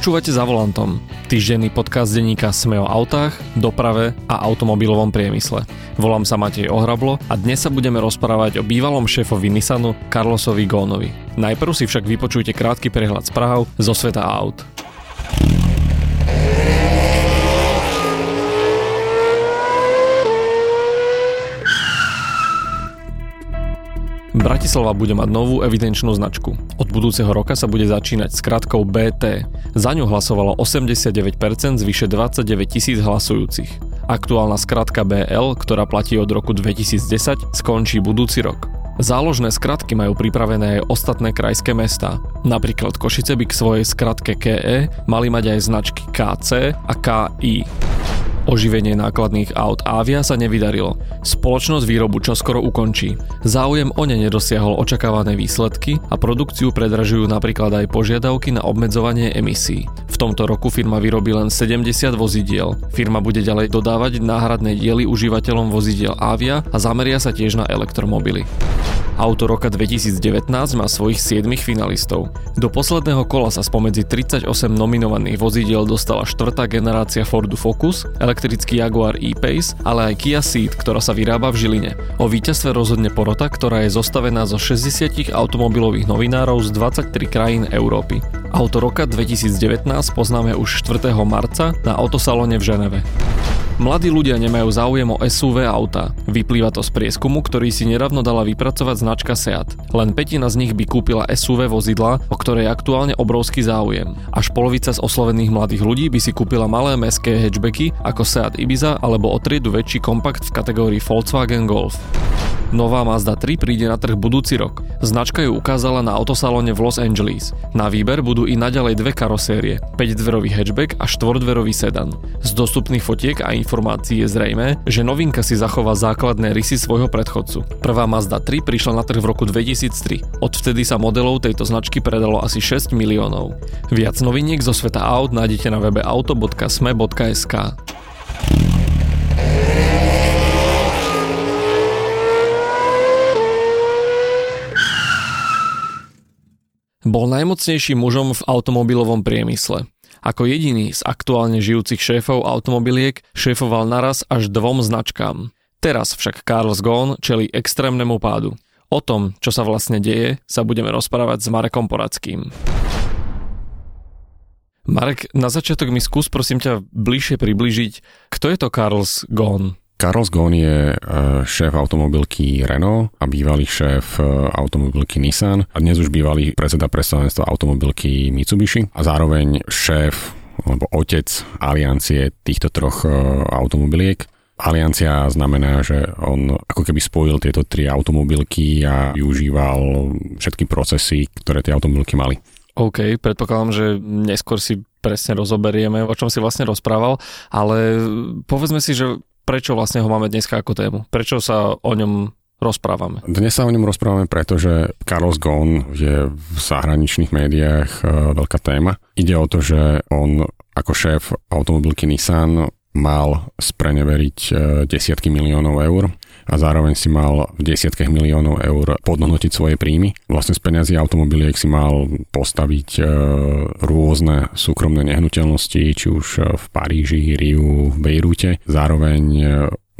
Počúvate za volantom. Týždenný podcast denníka Sme o autách, doprave a automobilovom priemysle. Volám sa Matej Ohrablo a dnes sa budeme rozprávať o bývalom šéfovi Nissanu Carlosovi Gónovi. Najprv si však vypočujte krátky prehľad správ zo sveta aut. Bratislava bude mať novú evidenčnú značku. Od budúceho roka sa bude začínať s krátkou BT. Za ňu hlasovalo 89% z vyše 29 tisíc hlasujúcich. Aktuálna skratka BL, ktorá platí od roku 2010, skončí budúci rok. Záložné skratky majú pripravené aj ostatné krajské mestá. Napríklad Košice by k svojej skratke KE mali mať aj značky KC a KI. Oživenie nákladných aut Avia sa nevydarilo. Spoločnosť výrobu čoskoro ukončí. Záujem o ne nedosiahol očakávané výsledky a produkciu predražujú napríklad aj požiadavky na obmedzovanie emisí. V tomto roku firma vyrobí len 70 vozidiel. Firma bude ďalej dodávať náhradné diely užívateľom vozidiel Avia a zameria sa tiež na elektromobily. Auto roka 2019 má svojich 7 finalistov. Do posledného kola sa spomedzi 38 nominovaných vozidiel dostala štvrtá generácia Fordu Focus, elektrický Jaguar E-Pace, ale aj Kia Ceed, ktorá sa vyrába v Žiline. O víťazstve rozhodne porota, ktorá je zostavená zo 60 automobilových novinárov z 23 krajín Európy. Auto roka 2019 poznáme už 4. marca na autosalóne v Ženeve. Mladí ľudia nemajú záujem o SUV auta. Vyplýva to z prieskumu, ktorý si nedávno dala vypracovať značka Seat. Len petina z nich by kúpila SUV vozidla, o ktoré je aktuálne obrovský záujem. Až polovica z oslovených mladých ľudí by si kúpila malé mestské hatchbacky ako Seat Ibiza alebo o triedu väčší kompakt v kategórii Volkswagen Golf. Nová Mazda 3 príde na trh budúci rok. Značka ju ukázala na autosalóne v Los Angeles. Na výber budú i naďalej dve karosérie, 5-dverový hatchback a 4-dverový sedan. Z dostupných fotiek a informácií je zrejme, že novinka si zachová základné rysy svojho predchodcu. Prvá Mazda 3 prišla na trh v roku 2003. Odvtedy sa modelov tejto značky predalo asi 6 miliónov. Viac noviniek zo sveta aut nájdete na webe auto.sme.sk. Bol najmocnejším mužom v automobilovom priemysle. Ako jediný z aktuálne žijúcich šéfov automobiliek šéfoval naraz až dvom značkám. Teraz však Carlos Ghosn čeli extrémnemu pádu. O tom, čo sa vlastne deje, sa budeme rozprávať s Marekom Poradským. Marek, na začiatok mi skús prosím ťa bližšie približiť, kto je to Carlos Ghosn? Carlos Ghosn je e, šéf automobilky Renault a bývalý šéf e, automobilky Nissan a dnes už bývalý predseda predstavenstva automobilky Mitsubishi a zároveň šéf alebo otec aliancie týchto troch e, automobiliek. Aliancia znamená, že on ako keby spojil tieto tri automobilky a využíval všetky procesy, ktoré tie automobilky mali. OK, predpokladám, že neskôr si presne rozoberieme, o čom si vlastne rozprával, ale povedzme si, že prečo vlastne ho máme dneska ako tému? Prečo sa o ňom rozprávame? Dnes sa o ňom rozprávame, pretože Carlos Ghosn je v zahraničných médiách e, veľká téma. Ide o to, že on ako šéf automobilky Nissan mal spreneveriť e, desiatky miliónov eur a zároveň si mal v desiatkách miliónov eur podnotiť svoje príjmy. Vlastne z peniazí automobiliek si mal postaviť e, rôzne súkromné nehnuteľnosti, či už v Paríži, Riu, v Bejrúte. Zároveň e,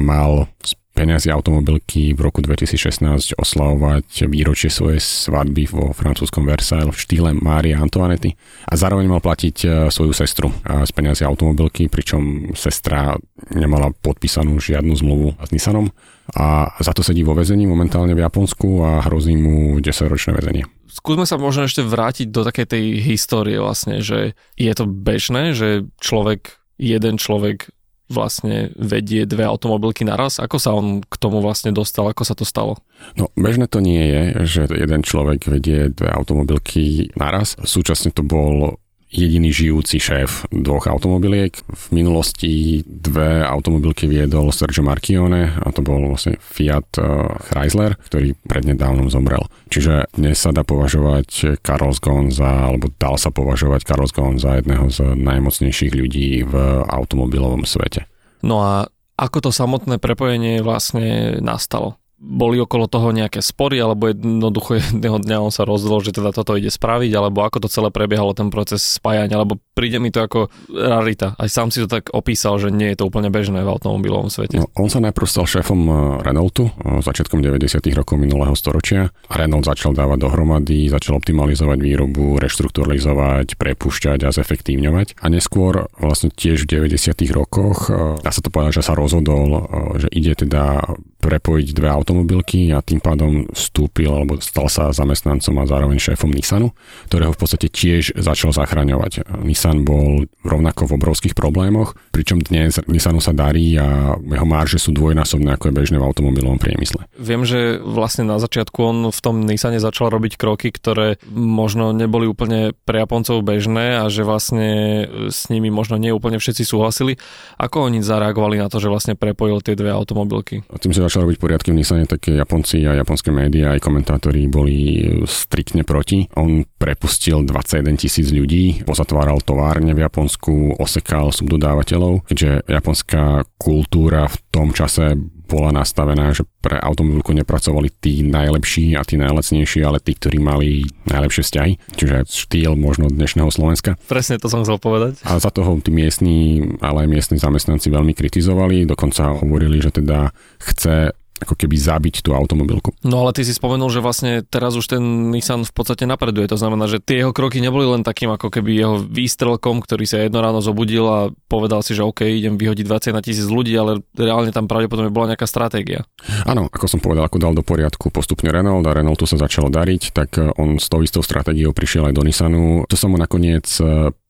mal z peniazy automobilky v roku 2016 oslavovať výročie svojej svadby vo francúzskom Versailles v štýle Mária Antoinety a zároveň mal platiť e, svoju sestru z peniazy automobilky, pričom sestra nemala podpísanú žiadnu zmluvu s Nissanom a za to sedí vo väzení momentálne v Japonsku a hrozí mu 10-ročné väzenie. Skúsme sa možno ešte vrátiť do takej tej histórie vlastne, že je to bežné, že človek, jeden človek vlastne vedie dve automobilky naraz? Ako sa on k tomu vlastne dostal? Ako sa to stalo? No, bežné to nie je, že jeden človek vedie dve automobilky naraz. Súčasne to bol jediný žijúci šéf dvoch automobiliek. V minulosti dve automobilky viedol Sergio Marchione a to bol vlastne Fiat eh, Chrysler, ktorý prednedávnom zomrel. Čiže dnes sa dá považovať Carlos Ghosn za, alebo dal sa považovať Carlos Ghosn za jedného z najmocnejších ľudí v automobilovom svete. No a ako to samotné prepojenie vlastne nastalo? Boli okolo toho nejaké spory, alebo jednoducho jedného dňa on sa rozhodol, že teda toto ide spraviť, alebo ako to celé prebiehalo, ten proces spájania, alebo príde mi to ako rarita. Aj sám si to tak opísal, že nie je to úplne bežné v automobilovom svete. No, on sa najprv stal šéfom eh, Renaultu eh, začiatkom 90. rokov minulého storočia. Renault začal dávať dohromady, začal optimalizovať výrobu, reštrukturalizovať, prepúšťať a zefektívňovať. A neskôr vlastne tiež v 90. rokoch, eh, dá sa to povedať, že sa rozhodol, že ide teda prepojiť dve automobilky a tým pádom vstúpil alebo stal sa zamestnancom a zároveň šéfom Nissanu, ktorého v podstate tiež začal zachraňovať. Nissan bol rovnako v obrovských problémoch, pričom dnes Nissanu sa darí a jeho marže sú dvojnásobné ako je bežné v automobilovom priemysle. Viem, že vlastne na začiatku on v tom Nissane začal robiť kroky, ktoré možno neboli úplne pre Japoncov bežné a že vlastne s nimi možno nie úplne všetci súhlasili. Ako oni zareagovali na to, že vlastne prepojil tie dve automobilky? A tým sa začal robiť poriadky v Nissane, tak Japonci a japonské médiá aj komentátori boli striktne proti. On prepustil 21 tisíc ľudí, pozatváral továrne v Japonsku, osekal subdodávateľov, keďže japonská kultúra v tom čase bola nastavená, že pre automobilku nepracovali tí najlepší a tí najlacnejší, ale tí, ktorí mali najlepšie vzťahy, čiže štýl možno dnešného Slovenska. Presne to som chcel povedať. A za toho tí miestni, ale miestni zamestnanci veľmi kritizovali, dokonca hovorili, že teda chce ako keby zabiť tú automobilku. No ale ty si spomenul, že vlastne teraz už ten Nissan v podstate napreduje. To znamená, že tie jeho kroky neboli len takým ako keby jeho výstrelkom, ktorý sa jedno ráno zobudil a povedal si, že OK, idem vyhodiť 20 na tisíc ľudí, ale reálne tam pravdepodobne bola nejaká stratégia. Áno, ako som povedal, ako dal do poriadku postupne Renault a Renaultu sa začalo dariť, tak on s tou istou stratégiou prišiel aj do Nissanu. To sa mu nakoniec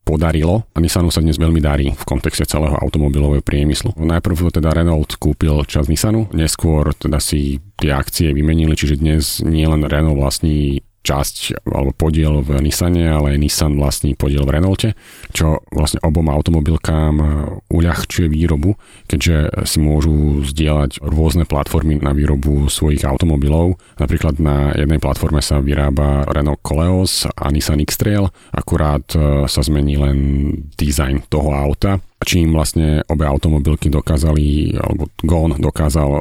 podarilo a Nissanu sa dnes veľmi darí v kontexte celého automobilového priemyslu. Najprv teda Renault kúpil čas Nissanu, neskôr teda si tie akcie vymenili, čiže dnes nie len Renault vlastní časť alebo podiel v Nissane, ale aj Nissan vlastní podiel v Renaulte, čo vlastne obom automobilkám e, uľahčuje výrobu, keďže si môžu zdieľať rôzne platformy na výrobu svojich automobilov. Napríklad na jednej platforme sa vyrába Renault Coleos a Nissan X-Trail, akurát e, sa zmení len dizajn toho auta čím vlastne obe automobilky dokázali, alebo GON dokázal uh,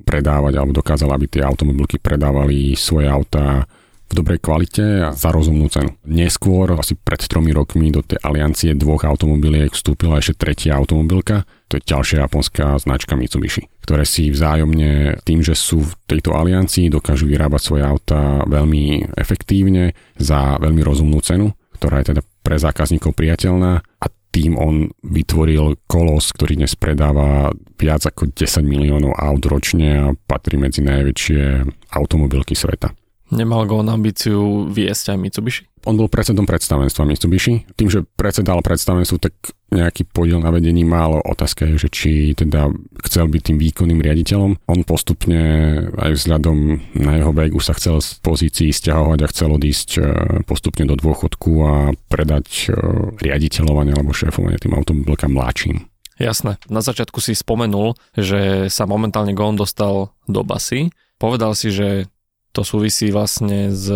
predávať, alebo dokázal, aby tie automobilky predávali svoje auta v dobrej kvalite a za rozumnú cenu. Neskôr, asi pred tromi rokmi, do tej aliancie dvoch automobiliek vstúpila ešte tretia automobilka, to je ďalšia japonská značka Mitsubishi, ktoré si vzájomne tým, že sú v tejto aliancii, dokážu vyrábať svoje auta veľmi efektívne za veľmi rozumnú cenu, ktorá je teda pre zákazníkov priateľná a tým on vytvoril kolos, ktorý dnes predáva viac ako 10 miliónov aut ročne a patrí medzi najväčšie automobilky sveta. Nemal go on ambíciu viesť aj Mitsubishi? On bol predsedom predstavenstva Mitsubishi. Tým, že predsedal predstavenstvu, tak nejaký podiel na vedení mal. Otázka je, že či teda chcel byť tým výkonným riaditeľom. On postupne aj vzhľadom na jeho vek už sa chcel z pozícií stiahovať a chcel odísť e, postupne do dôchodku a predať e, riaditeľovanie alebo šéfovanie tým automobilkám mladším. Jasné. Na začiatku si spomenul, že sa momentálne Gon dostal do basy. Povedal si, že to súvisí vlastne s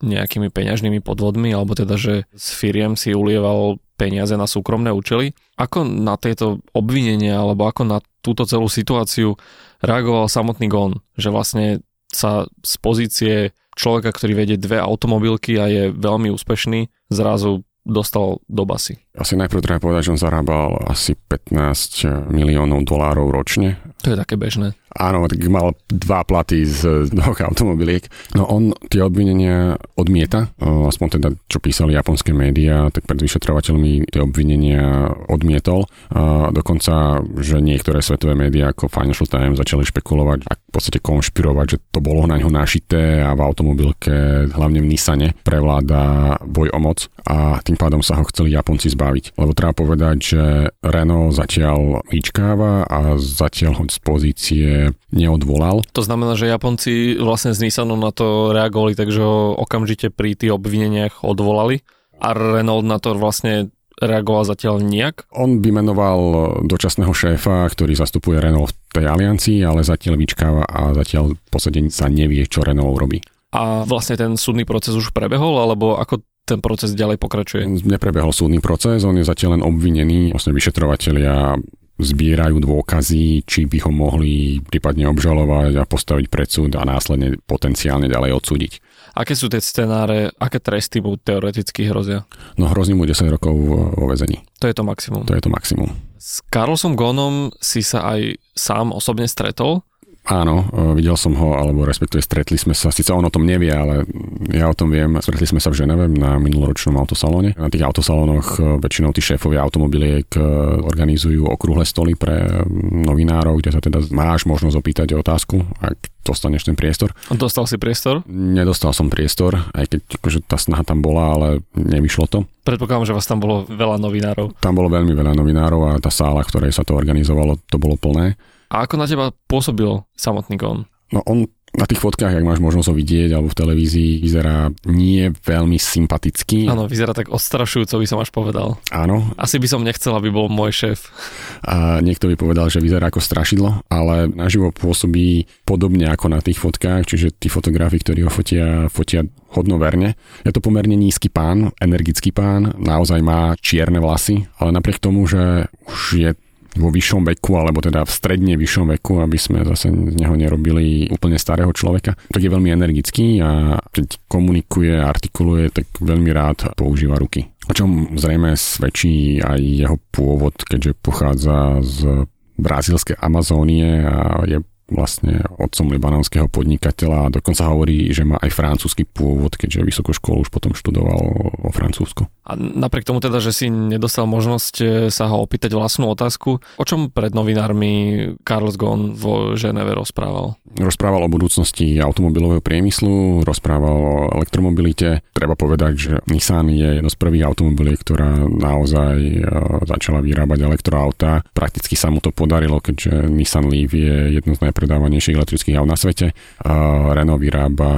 nejakými peňažnými podvodmi, alebo teda, že s firiem si ulieval peniaze na súkromné účely. Ako na tieto obvinenia, alebo ako na túto celú situáciu reagoval samotný Gon? Že vlastne sa z pozície človeka, ktorý vedie dve automobilky a je veľmi úspešný, zrazu dostal do basy. Asi najprv treba povedať, že on zarábal asi 15 miliónov dolárov ročne. To je také bežné. Áno, tak mal dva platy z dvoch automobiliek. No on tie obvinenia odmieta, aspoň teda, čo písali japonské médiá, tak pred vyšetrovateľmi tie obvinenia odmietol. A dokonca, že niektoré svetové médiá ako Financial Times začali špekulovať a v podstate konšpirovať, že to bolo na ňo našité a v automobilke, hlavne v Nissane, prevláda boj o moc a tým pádom sa ho chceli Japonci zbaviť. Lebo treba povedať, že Renault zatiaľ vyčkáva a zatiaľ ho z pozície neodvolal. To znamená, že Japonci vlastne z Nissanu na to reagovali, takže ho okamžite pri tých obvineniach odvolali a Renault na to vlastne reagoval zatiaľ nejak? On vymenoval dočasného šéfa, ktorý zastupuje Renault v tej aliancii, ale zatiaľ vyčkáva a zatiaľ v podstate sa nevie, čo Renault robí. A vlastne ten súdny proces už prebehol, alebo ako ten proces ďalej pokračuje? Neprebehol súdny proces, on je zatiaľ len obvinený. Vlastne vyšetrovateľia zbierajú dôkazy, či by ho mohli prípadne obžalovať a postaviť pred súd a následne potenciálne ďalej odsúdiť. Aké sú tie scenáre, aké tresty mu teoreticky hrozia? No hrozí mu 10 rokov vo vezení. To je to maximum. To je to maximum. S Carlosom Gonom si sa aj sám osobne stretol. Áno, e, videl som ho, alebo respektíve stretli sme sa, síce on o tom nevie, ale ja o tom viem. Stretli sme sa v Ženeve na minuloročnom autosalóne. Na tých autosalónoch e, väčšinou tí šéfovia automobiliek e, organizujú okrúhle stoly pre novinárov, kde sa teda máš možnosť opýtať otázku, ak dostaneš ten priestor. Dostal si priestor? Nedostal som priestor, aj keď akože tá snaha tam bola, ale nevyšlo to. Predpokladám, že vás tam bolo veľa novinárov. Tam bolo veľmi veľa novinárov a tá sála, v ktorej sa to organizovalo, to bolo plné. A ako na teba pôsobil samotný Gon? No on na tých fotkách, ak máš možnosť ho vidieť, alebo v televízii, vyzerá nie veľmi sympatický. Áno, vyzerá tak odstrašujúco, by som až povedal. Áno. Asi by som nechcel, aby bol môj šéf. A niekto by povedal, že vyzerá ako strašidlo, ale naživo pôsobí podobne ako na tých fotkách, čiže tí fotografi, ktorí ho fotia, fotia hodnoverne. Je to pomerne nízky pán, energický pán, naozaj má čierne vlasy, ale napriek tomu, že už je vo vyššom veku, alebo teda v stredne vyššom veku, aby sme zase z neho nerobili úplne starého človeka, tak je veľmi energický a keď komunikuje, artikuluje, tak veľmi rád používa ruky. O čom zrejme svedčí aj jeho pôvod, keďže pochádza z brazílskej Amazónie a je vlastne otcom libanonského podnikateľa a dokonca hovorí, že má aj francúzsky pôvod, keďže vysokú školu už potom študoval vo Francúzsku. A napriek tomu teda, že si nedostal možnosť e, sa ho opýtať vlastnú otázku, o čom pred novinármi Carlos Ghosn vo Ženeve rozprával? Rozprával o budúcnosti automobilového priemyslu, rozprával o elektromobilite. Treba povedať, že Nissan je jedno z prvých automobiliek, ktorá naozaj e, začala vyrábať elektroauta. Prakticky sa mu to podarilo, keďže Nissan Leaf je jedno z najpredávanejších elektrických aut na svete. Renault vyrába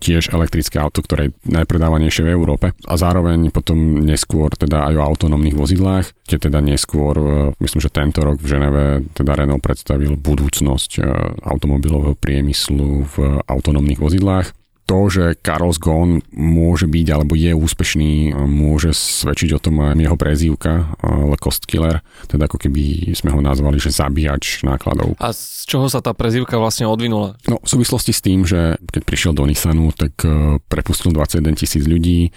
tiež elektrické auto, ktoré je najpredávanejšie v Európe. A zároveň potom neskôr teda aj o autonómnych vozidlách, kde teda neskôr, e, myslím, že tento rok v Ženeve teda Renault predstavil budúcnosť e, automobilového priemyslu v autonómnych vozidlách to, že Carlos Ghosn môže byť alebo je úspešný, môže svedčiť o tom aj jeho prezývka Le Cost Killer, teda ako keby sme ho nazvali, že zabíjač nákladov. A z čoho sa tá prezývka vlastne odvinula? No v súvislosti s tým, že keď prišiel do Nissanu, tak e, prepustil 21 tisíc ľudí,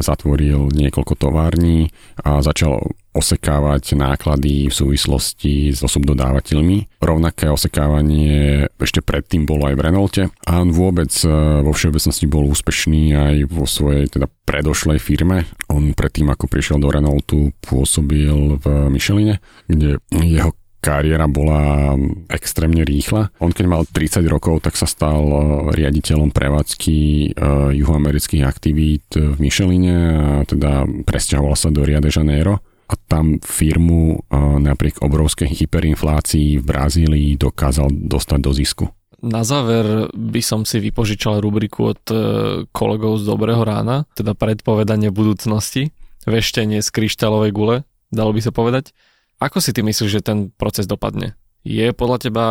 zatvoril niekoľko tovární a začal osekávať náklady v súvislosti s subdodávateľmi. Rovnaké osekávanie ešte predtým bolo aj v Renaulte a on vôbec e, vo všeobecnosti bol úspešný aj vo svojej teda predošlej firme. On predtým, ako prišiel do Renaultu, pôsobil v Micheline, kde jeho kariéra bola extrémne rýchla. On keď mal 30 rokov, tak sa stal e, riaditeľom prevádzky e, juhoamerických aktivít v Micheline a teda presťahoval sa do Rio de Janeiro a tam firmu napriek obrovskej hyperinflácii v Brazílii dokázal dostať do zisku. Na záver by som si vypožičal rubriku od e, kolegov z Dobrého rána, teda predpovedanie budúcnosti, veštenie z kryštálovej gule, dalo by sa povedať. Ako si ty myslíš, že ten proces dopadne? Je podľa teba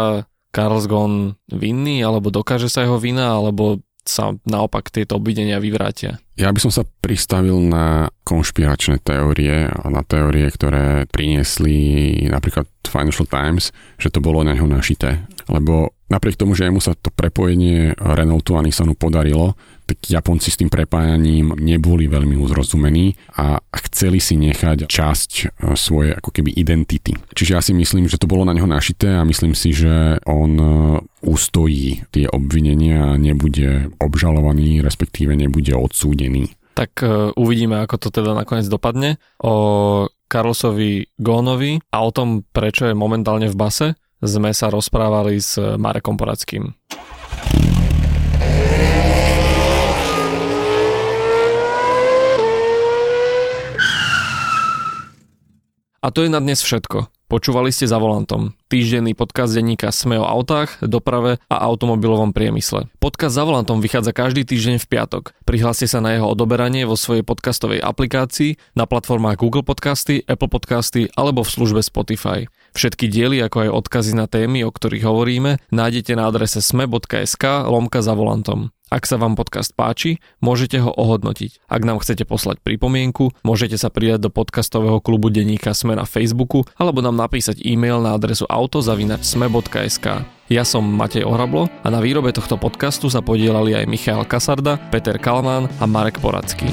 Carlos Ghosn vinný, alebo dokáže sa jeho vina, alebo sa naopak tieto obvidenia vyvrátia? Ja by som sa pristavil na konšpiračné teórie a na teórie, ktoré priniesli napríklad Financial Times, že to bolo na neho našité. Lebo napriek tomu, že mu sa to prepojenie Renaultu a Nissanu podarilo, tak Japonci s tým prepájaním neboli veľmi uzrozumení a chceli si nechať časť e, svojej ako keby identity. Čiže ja si myslím, že to bolo na neho našité a myslím si, že on e, ustojí tie obvinenia a nebude obžalovaný, respektíve nebude odsúdený. Tak uh, uvidíme, ako to teda nakoniec dopadne. O Carlosovi Gónovi a o tom, prečo je momentálne v base, sme sa rozprávali s Marekom Poradským. A to je na dnes všetko. Počúvali ste za volantom. Týždenný podcast denníka Sme o autách, doprave a automobilovom priemysle. Podcast za volantom vychádza každý týždeň v piatok. Prihláste sa na jeho odoberanie vo svojej podcastovej aplikácii, na platformách Google Podcasty, Apple Podcasty alebo v službe Spotify. Všetky diely, ako aj odkazy na témy, o ktorých hovoríme, nájdete na adrese sme.sk lomka za volantom. Ak sa vám podcast páči, môžete ho ohodnotiť. Ak nám chcete poslať pripomienku, môžete sa pridať do podcastového klubu Deníka Sme na Facebooku alebo nám napísať e-mail na adresu autozavinačsme.sk. Ja som Matej Ohrablo a na výrobe tohto podcastu sa podielali aj Michal Kasarda, Peter Kalmán a Marek Poradský.